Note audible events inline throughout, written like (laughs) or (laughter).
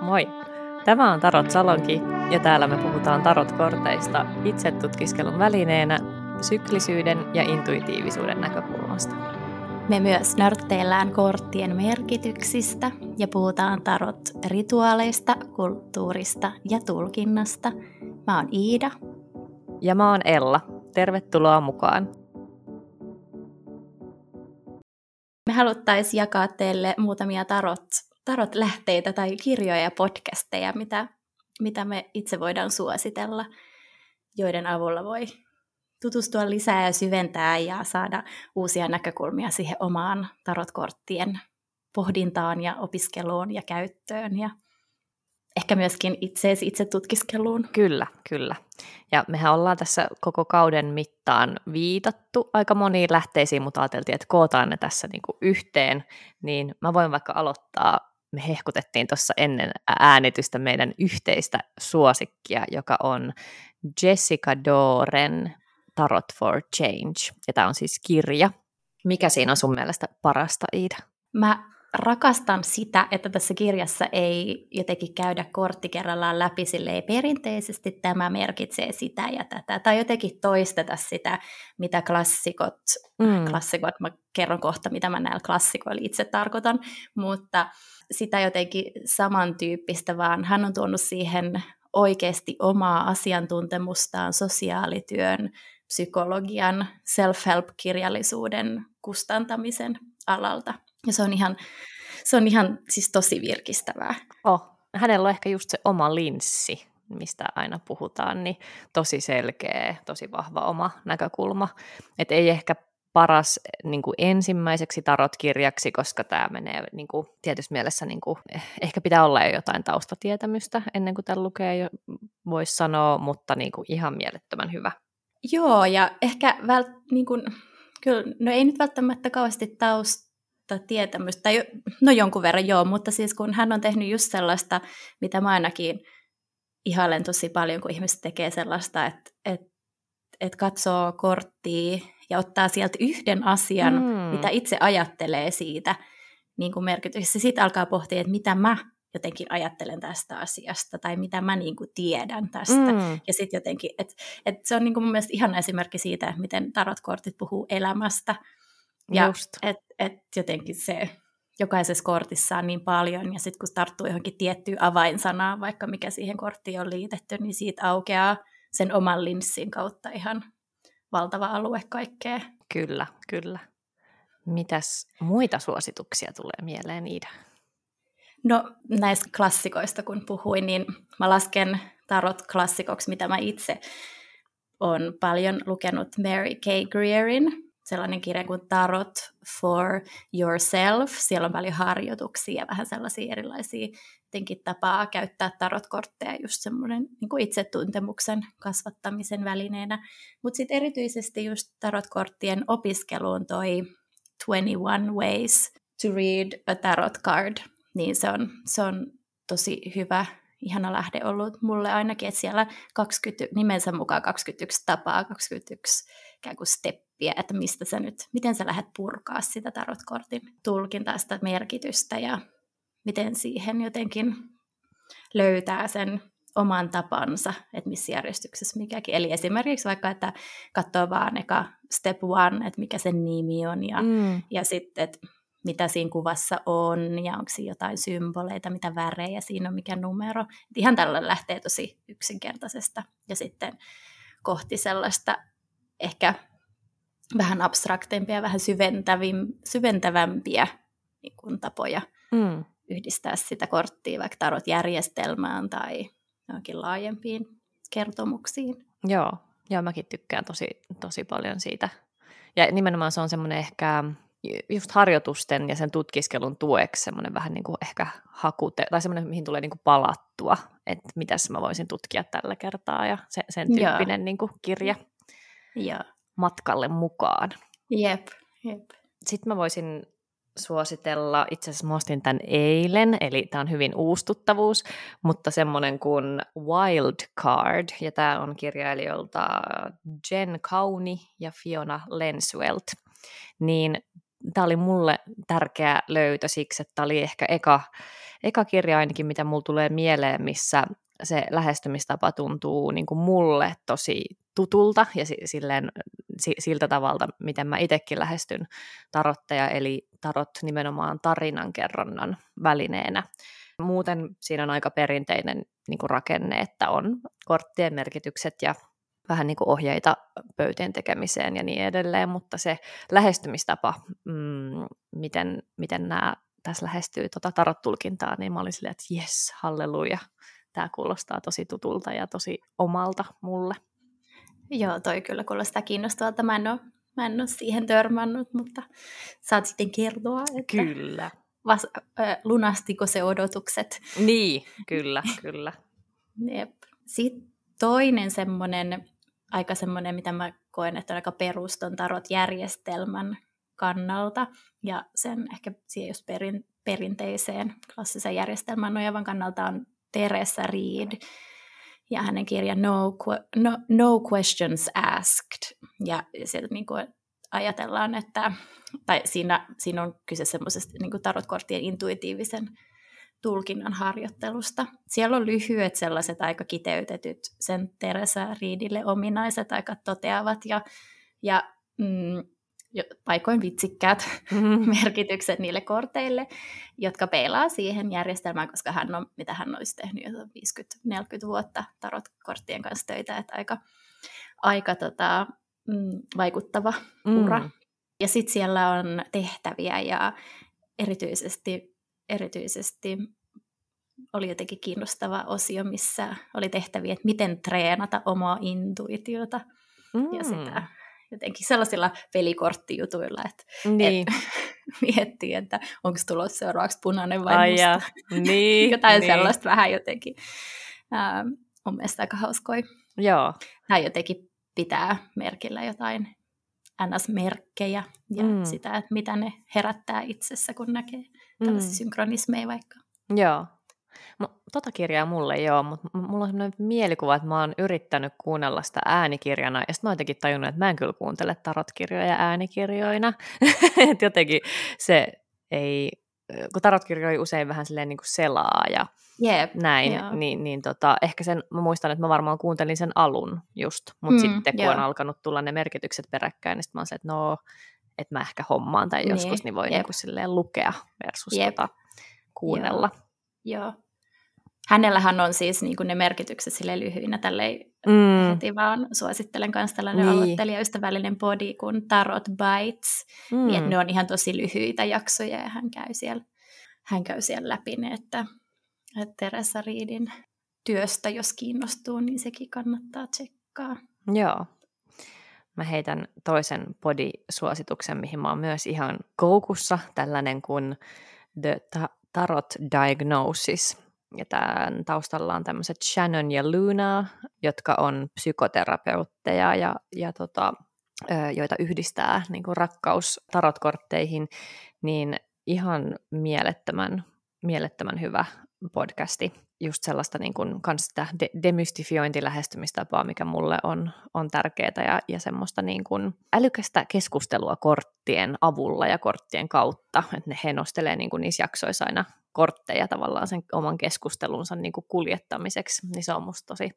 Moi! Tämä on Tarot Salonki ja täällä me puhutaan tarotkorteista itse tutkiskelun välineenä syklisyyden ja intuitiivisuuden näkökulmasta. Me myös nörtteillään korttien merkityksistä ja puhutaan tarot-rituaaleista, kulttuurista ja tulkinnasta. Mä oon Iida. Ja mä oon Ella. Tervetuloa mukaan. Me haluttaisiin jakaa teille muutamia tarot tarot-lähteitä tai kirjoja ja podcasteja, mitä, mitä me itse voidaan suositella, joiden avulla voi tutustua lisää ja syventää ja saada uusia näkökulmia siihen omaan tarotkorttien pohdintaan ja opiskeluun ja käyttöön ja ehkä myöskin itseesi itse tutkiskeluun. Kyllä, kyllä. Ja mehän ollaan tässä koko kauden mittaan viitattu aika moniin lähteisiin, mutta ajateltiin, että kootaan ne tässä niinku yhteen, niin mä voin vaikka aloittaa me hehkutettiin tuossa ennen äänitystä meidän yhteistä suosikkia, joka on Jessica Doren Tarot for Change. Ja tämä on siis kirja. Mikä siinä on sun mielestä parasta, Iida? Mä rakastan sitä, että tässä kirjassa ei jotenkin käydä kortti kerrallaan läpi silleen perinteisesti tämä merkitsee sitä ja tätä, tai jotenkin toisteta sitä, mitä klassikot, mm. klassikot, mä kerron kohta, mitä mä näillä klassikoilla itse tarkoitan, mutta sitä jotenkin samantyyppistä, vaan hän on tuonut siihen oikeasti omaa asiantuntemustaan sosiaalityön, psykologian, self-help-kirjallisuuden kustantamisen alalta. Ja se on ihan, se on ihan siis tosi virkistävää. Oh, hänellä on ehkä just se oma linssi, mistä aina puhutaan, niin tosi selkeä, tosi vahva oma näkökulma. Että ei ehkä paras niin kuin ensimmäiseksi tarotkirjaksi, koska tämä menee niin kuin, tietysti mielessä, niin kuin, ehkä pitää olla jo jotain taustatietämystä ennen kuin tämän lukee, voisi sanoa, mutta niin kuin, ihan mielettömän hyvä. Joo, ja ehkä vält, niin kuin, kyllä, no ei nyt välttämättä kauheasti taustatietämystä, tai no jonkun verran joo, mutta siis kun hän on tehnyt just sellaista, mitä mä ainakin ihailen tosi paljon, kun ihmiset tekee sellaista, että, että, että katsoo korttia ja ottaa sieltä yhden asian, mm. mitä itse ajattelee siitä niin kuin merkityksessä. Sitten alkaa pohtia, että mitä mä jotenkin ajattelen tästä asiasta tai mitä mä niin kuin tiedän tästä. Mm. Ja sitten jotenkin, että et se on niin kuin mun mielestä ihan esimerkki siitä, että miten tarotkortit puhuu elämästä. Ja että et jotenkin se jokaisessa kortissa on niin paljon, ja sitten kun tarttuu johonkin tiettyyn avainsanaan, vaikka mikä siihen korttiin on liitetty, niin siitä aukeaa sen oman linssin kautta ihan valtava alue kaikkea. Kyllä, kyllä. Mitäs muita suosituksia tulee mieleen, Iida? No näistä klassikoista kun puhuin, niin mä lasken tarot klassikoksi, mitä mä itse olen paljon lukenut Mary K. Greerin, sellainen kirja kuin Tarot for Yourself. Siellä on paljon harjoituksia ja vähän sellaisia erilaisia jotenkin tapaa käyttää tarotkortteja just semmoinen niin itsetuntemuksen kasvattamisen välineenä. Mutta sitten erityisesti just tarotkorttien opiskeluun toi 21 Ways to Read a Tarot Card, niin se on, se on tosi hyvä, ihana lähde ollut mulle ainakin, että siellä 20, nimensä mukaan 21 tapaa, 21 ikään kuin steppiä, että mistä sä nyt, miten sä lähdet purkaa sitä tarotkortin tulkintaa, sitä merkitystä ja miten siihen jotenkin löytää sen oman tapansa, että missä järjestyksessä mikäkin. Eli esimerkiksi vaikka, että katsoo vaan eka step one, että mikä sen nimi on ja, mm. ja sitten, että mitä siinä kuvassa on ja onko siinä jotain symboleita, mitä värejä siinä on, mikä numero. Et ihan tällä lähtee tosi yksinkertaisesta ja sitten kohti sellaista ehkä vähän abstraktempia, vähän syventävämpiä niin tapoja mm yhdistää sitä korttia vaikka tarot-järjestelmään tai johonkin laajempiin kertomuksiin. Joo, joo mäkin tykkään tosi, tosi paljon siitä. Ja nimenomaan se on semmoinen ehkä just harjoitusten ja sen tutkiskelun tueksi semmoinen vähän niin kuin ehkä hakute, tai semmoinen, mihin tulee niin kuin palattua, että mitäs mä voisin tutkia tällä kertaa ja se, sen tyyppinen niin kuin kirja Joo. Matkalle mukaan. Jep, jep. Sitten mä voisin suositella, itse asiassa ostin tämän eilen, eli tämä on hyvin uustuttavuus, mutta semmoinen kuin Wild Card, ja tämä on kirjailijoilta Jen Kauni ja Fiona Lenswelt, niin tämä oli mulle tärkeä löytö siksi, että tämä oli ehkä eka, eka kirja ainakin, mitä mulle tulee mieleen, missä se lähestymistapa tuntuu niin kuin mulle tosi tutulta ja silleen, siltä tavalla, miten mä itsekin lähestyn tarotteja, eli tarot nimenomaan tarinankerronnan välineenä. Muuten siinä on aika perinteinen niin kuin rakenne, että on korttien merkitykset ja vähän niin kuin ohjeita pöytien tekemiseen ja niin edelleen, mutta se lähestymistapa, mm, miten, miten nämä tässä lähestyy tota tarot-tulkintaa, niin mä olin silleen, että jes, halleluja, tämä kuulostaa tosi tutulta ja tosi omalta mulle. Joo, toi kyllä kuulostaa kiinnostavalta. Mä en ole, mä en ole siihen törmännyt, mutta saat sitten kertoa, että Kyllä. Vas, äh, lunastiko se odotukset. Niin, kyllä, kyllä. (laughs) Jep. Sitten toinen semmoinen, aika semmoinen, mitä mä koen, että on aika peruston tarot-järjestelmän kannalta ja sen ehkä siihen just perin, perinteiseen klassisen järjestelmän nojavan kannalta on Teresa Reed ja hänen kirja No, no, no Questions Asked. Ja sieltä niin kuin ajatellaan, että tai siinä, siinä on kyse semmoisesta niin tarotkorttien intuitiivisen tulkinnan harjoittelusta. Siellä on lyhyet sellaiset aika kiteytetyt, sen Teresa Reedille ominaiset, aika toteavat ja, ja mm, paikoin vitsikkäät mm-hmm. (laughs) merkitykset niille korteille, jotka peilaa siihen järjestelmään, koska hän on, mitä hän olisi tehnyt jo 50-40 vuotta tarotkorttien kanssa töitä, että aika, aika tota, mm, vaikuttava ura. Mm. Ja sitten siellä on tehtäviä ja erityisesti, erityisesti oli jotenkin kiinnostava osio, missä oli tehtäviä, että miten treenata omaa intuitiota mm. ja sitä jotenkin sellaisilla pelikorttijutuilla, että niin. et, (laughs) miettii, että onko tulossa seuraavaksi punainen vai Ai musta. Niin, (laughs) Jotain niin. sellaista vähän jotenkin. Ähm, mun mielestä aika hauskoja. Joo. Tai jotenkin pitää merkillä jotain NS-merkkejä ja mm. sitä, että mitä ne herättää itsessä, kun näkee tällaisia mm. synkronismeja vaikka. Joo, tota kirjaa mulle joo, mutta mulla on sellainen mielikuva, että mä oon yrittänyt kuunnella sitä äänikirjana, ja sitten mä oon jotenkin tajunnut, että mä en kyllä kuuntele tarotkirjoja äänikirjoina. (laughs) että jotenkin se ei, kun tarotkirjoja usein vähän silleen niin kuin selaa ja Jep, näin, joo. niin, niin tota, ehkä sen, mä muistan, että mä varmaan kuuntelin sen alun just, mutta mm, sitten kun joo. on alkanut tulla ne merkitykset peräkkäin, niin sitten mä oon se, että no, että mä ehkä hommaan tai niin, joskus, niin voi niin kuin silleen lukea versus tota, kuunnella. Joo. joo hänellähän on siis niin kuin ne merkitykset sille lyhyinä tälleen mm. heti vaan suosittelen myös tällainen niin. aloittelijaystävällinen body kuin Tarot Bites, mm. niin että ne on ihan tosi lyhyitä jaksoja ja hän käy siellä, hän käy siellä läpi ne, että, että Teresa Riidin työstä, jos kiinnostuu, niin sekin kannattaa tsekkaa. Joo. Mä heitän toisen body-suosituksen, mihin mä oon myös ihan koukussa, tällainen kuin The Tarot Diagnosis – ja tämän taustalla on tämmöiset Shannon ja Luna, jotka on psykoterapeutteja ja, ja tota, joita yhdistää niin kuin rakkaus tarotkortteihin, niin ihan mielettömän, mielettömän hyvä podcasti. Just sellaista niin kuin, kans sitä de- demystifiointilähestymistapaa, mikä mulle on, on tärkeää ja, ja semmoista niin kuin älykästä keskustelua korttien avulla ja korttien kautta, että ne he nostelee niin kuin niissä jaksoissa aina kortteja tavallaan sen oman keskustelunsa niin kuin kuljettamiseksi, niin se on musta tosi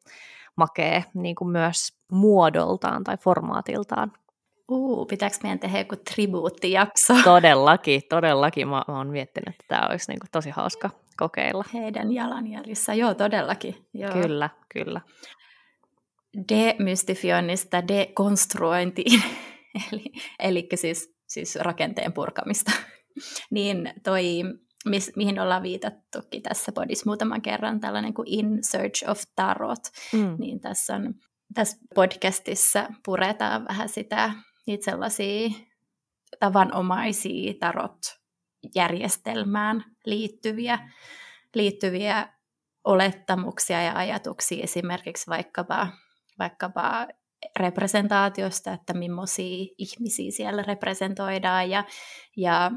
makea niin kuin myös muodoltaan tai formaatiltaan. Uu, pitääkö meidän tehdä joku tribuuttijakso? (laughs) Todellakin, todellakin. Mä, mä oon miettinyt, että tämä olisi niin kuin tosi hauska kokeilla. Heidän jalanjäljissä, joo todellakin. Joo. Kyllä, kyllä. Demystifioinnista dekonstruointiin, (laughs) eli, eli siis, siis rakenteen purkamista. (laughs) niin toi, mis, mihin ollaan viitattukin tässä podissa muutaman kerran, tällainen kuin In Search of Tarot, mm. niin tässä, on, tässä podcastissa puretaan vähän sitä, niitä sellaisia tavanomaisia tarot järjestelmään liittyviä, liittyviä olettamuksia ja ajatuksia esimerkiksi vaikkapa, vaikkapa representaatiosta, että millaisia ihmisiä siellä representoidaan ja, ja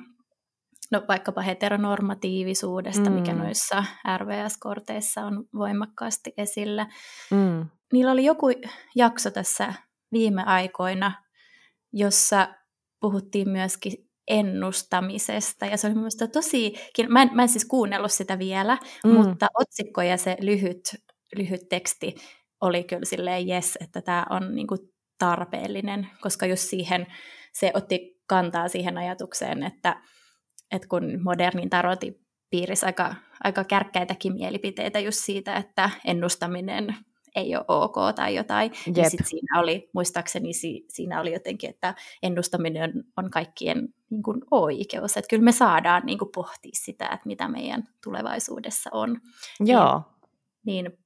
no vaikkapa heteronormatiivisuudesta, mm. mikä noissa RVS-korteissa on voimakkaasti esillä. Mm. Niillä oli joku jakso tässä viime aikoina, jossa puhuttiin myöskin ennustamisesta. Ja se oli mielestäni tosi, mä en, mä en siis kuunnellut sitä vielä, mm. mutta otsikko ja se lyhyt, lyhyt teksti oli kyllä silleen yes, että tämä on niinku tarpeellinen, koska just siihen se otti kantaa siihen ajatukseen, että, että kun modernin tarotin piirissä aika, aika kärkkäitäkin mielipiteitä just siitä, että ennustaminen ei ole ok tai jotain. Jep. Ja sitten siinä oli, muistaakseni si, siinä oli jotenkin, että ennustaminen on kaikkien niin kuin, oikeus. Että kyllä me saadaan niin kuin, pohtia sitä, että mitä meidän tulevaisuudessa on. Joo. Niin, niin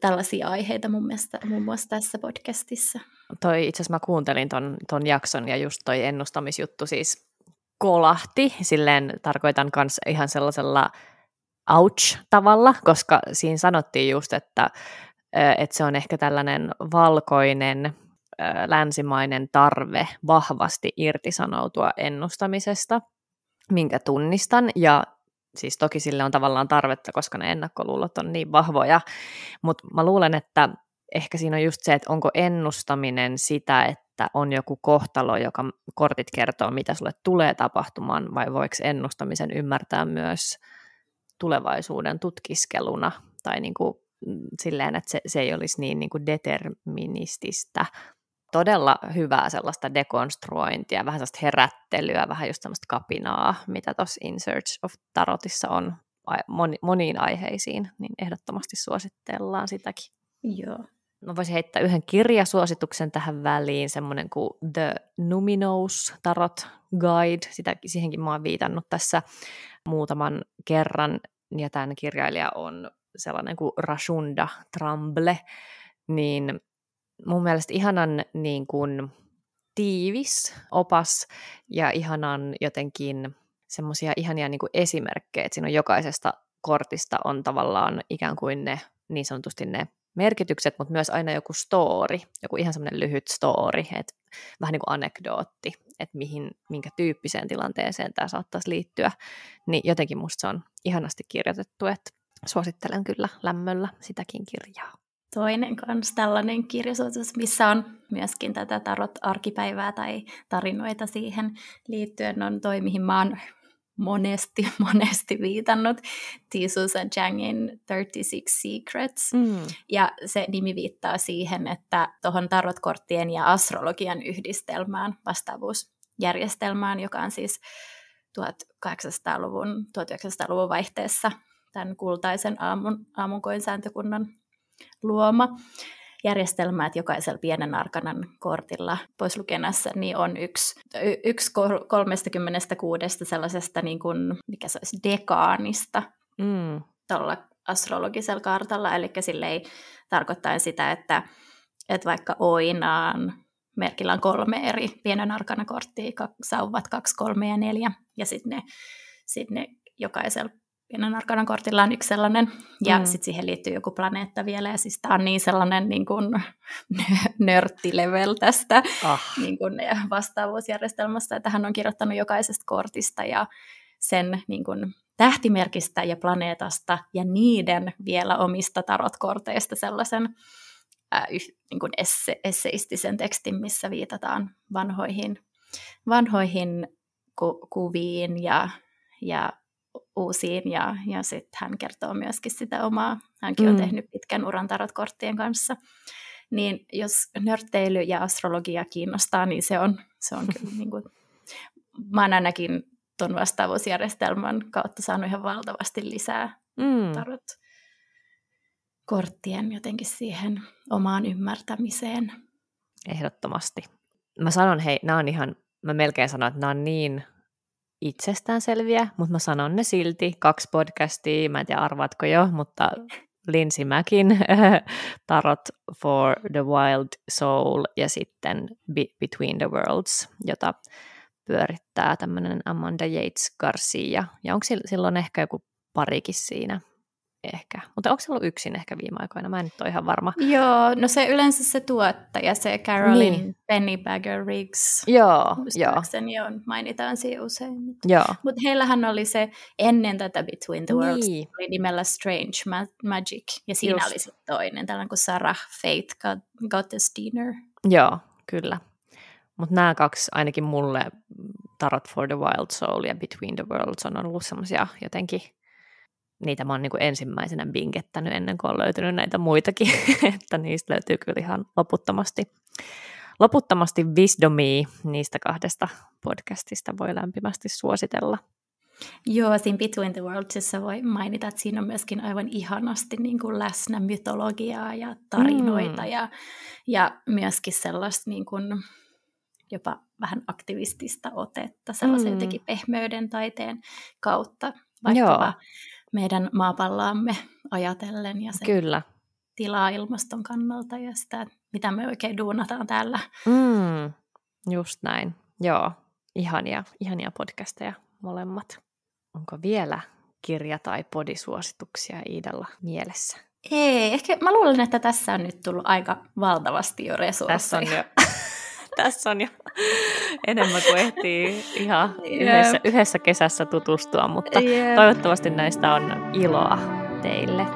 tällaisia aiheita mun mielestä muun muassa tässä podcastissa. Toi itse asiassa mä kuuntelin ton, ton jakson ja just toi ennustamisjuttu siis kolahti, silleen tarkoitan myös ihan sellaisella ouch-tavalla, koska siinä sanottiin just, että, että se on ehkä tällainen valkoinen länsimainen tarve vahvasti irtisanoutua ennustamisesta, minkä tunnistan, ja siis toki sille on tavallaan tarvetta, koska ne ennakkoluulot on niin vahvoja, mutta mä luulen, että ehkä siinä on just se, että onko ennustaminen sitä, että on joku kohtalo, joka kortit kertoo, mitä sulle tulee tapahtumaan, vai voiko ennustamisen ymmärtää myös tulevaisuuden tutkiskeluna, tai niin kuin silleen, että se, se ei olisi niin, niin kuin determinististä. Todella hyvää sellaista dekonstruointia, vähän sellaista herättelyä, vähän just sellaista kapinaa, mitä tuossa In Search of Tarotissa on moniin aiheisiin, niin ehdottomasti suositellaan sitäkin. Joo. Mä voisin heittää yhden kirjasuosituksen tähän väliin, semmoinen kuin The Numinous Tarot Guide. Sitä, siihenkin mä oon viitannut tässä muutaman kerran, ja tämän kirjailija on sellainen kuin Rashunda Tramble, niin mun mielestä ihanan niin kuin, tiivis opas ja ihanan jotenkin semmoisia ihania niin kuin esimerkkejä, että siinä on jokaisesta kortista on tavallaan ikään kuin ne niin sanotusti ne merkitykset, mutta myös aina joku story, joku ihan semmoinen lyhyt story, että vähän niin kuin anekdootti, että mihin, minkä tyyppiseen tilanteeseen tämä saattaisi liittyä, niin jotenkin musta se on ihanasti kirjoitettu, että suosittelen kyllä lämmöllä sitäkin kirjaa. Toinen kanssa tällainen kirjasuositus, missä on myöskin tätä tarot-arkipäivää tai tarinoita siihen liittyen, on toi, mihin mä oon monesti, (laughs) monesti viitannut, T. Changin 36 Secrets. Mm. Ja se nimi viittaa siihen, että tuohon tarotkorttien ja astrologian yhdistelmään, vastaavuusjärjestelmään, joka on siis 1800-luvun, 1900-luvun vaihteessa tämän kultaisen aamun, aamunkoin sääntökunnan luoma järjestelmä, että jokaisella pienen arkanan kortilla pois lukenassa niin on yksi, yksi 36 sellaisesta, niin kuin, mikä se olisi, dekaanista mm. tuolla astrologisella kartalla, eli sille ei tarkoittaa sitä, että, että vaikka oinaan merkillä on kolme eri pienen arkana korttia, sauvat kaksi, kolme ja neljä, ja sitten ne, sit ne jokaisella pienen arkanan kortilla on yksi sellainen, ja mm. sitten siihen liittyy joku planeetta vielä, ja siis tämä on niin sellainen niin kuin, (laughs) nörttilevel tästä ah. niin kuin, vastaavuusjärjestelmästä, että hän on kirjoittanut jokaisesta kortista ja sen niin kuin, tähtimerkistä ja planeetasta ja niiden vielä omista tarotkorteista sellaisen äh, niin kuin esse, esseistisen tekstin, missä viitataan vanhoihin, vanhoihin ku, kuviin ja, ja uusiin ja, ja sitten hän kertoo myöskin sitä omaa, hänkin on mm. tehnyt pitkän uran tarotkorttien kanssa. Niin jos nörtteily ja astrologia kiinnostaa, niin se on, se on kyllä (laughs) niin kuin, mä oon ainakin tuon vastaavuusjärjestelmän kautta saanut ihan valtavasti lisää mm. tarot korttien jotenkin siihen omaan ymmärtämiseen. Ehdottomasti. Mä sanon, hei, nämä on ihan, mä melkein sanon, että nämä on niin itsestäänselviä, mutta mä sanon ne silti. Kaksi podcastia, mä en tiedä arvaatko jo, mutta Lindsay Mackin (laughs) Tarot for the Wild Soul ja sitten Between the Worlds, jota pyörittää tämmöinen Amanda Yates Garcia. Ja onko silloin ehkä joku parikin siinä ehkä. Mutta onko se ollut yksin ehkä viime aikoina? Mä en nyt ole ihan varma. Joo, no se yleensä se tuottaja, se Carolyn niin. Pennybacker Riggs. Joo, joo. on, mainitaan siinä usein. Joo. Mutta heillähän oli se ennen tätä Between the Worlds, niin. oli nimellä Strange Ma- Magic. Ja siinä Just. oli se toinen, tällainen kuin Sarah Fate Goddess Dinner. Joo, kyllä. Mutta nämä kaksi ainakin mulle Tarot for the Wild Soul ja Between the Worlds on ollut semmoisia jotenkin, niitä mä oon niin kuin ensimmäisenä bingettänyt ennen kuin on löytynyt näitä muitakin, (laughs) että niistä löytyy kyllä ihan loputtomasti, loputtomasti wisdomia niistä kahdesta podcastista voi lämpimästi suositella. Joo, siinä Between the Worldsissa voi mainita, että siinä on myöskin aivan ihanasti niin kuin läsnä mytologiaa ja tarinoita mm. ja, ja myöskin sellaista niin kuin, jopa vähän aktivistista otetta, sellaisen mm. jotenkin pehmeyden taiteen kautta, vaikka meidän maapallaamme ajatellen ja sen Kyllä. tilaa ilmaston kannalta ja sitä, mitä me oikein duunataan täällä. Mm. Just näin, joo. Ihania, ihania podcasteja molemmat. Onko vielä kirja- tai podisuosituksia Iidalla mielessä? Ei, ehkä mä luulen, että tässä on nyt tullut aika valtavasti jo resursseja. Tässä on jo, (laughs) (laughs) tässä on jo enemmän kuin ehtii ihan yhdessä, yhdessä kesässä tutustua, mutta toivottavasti näistä on iloa teille.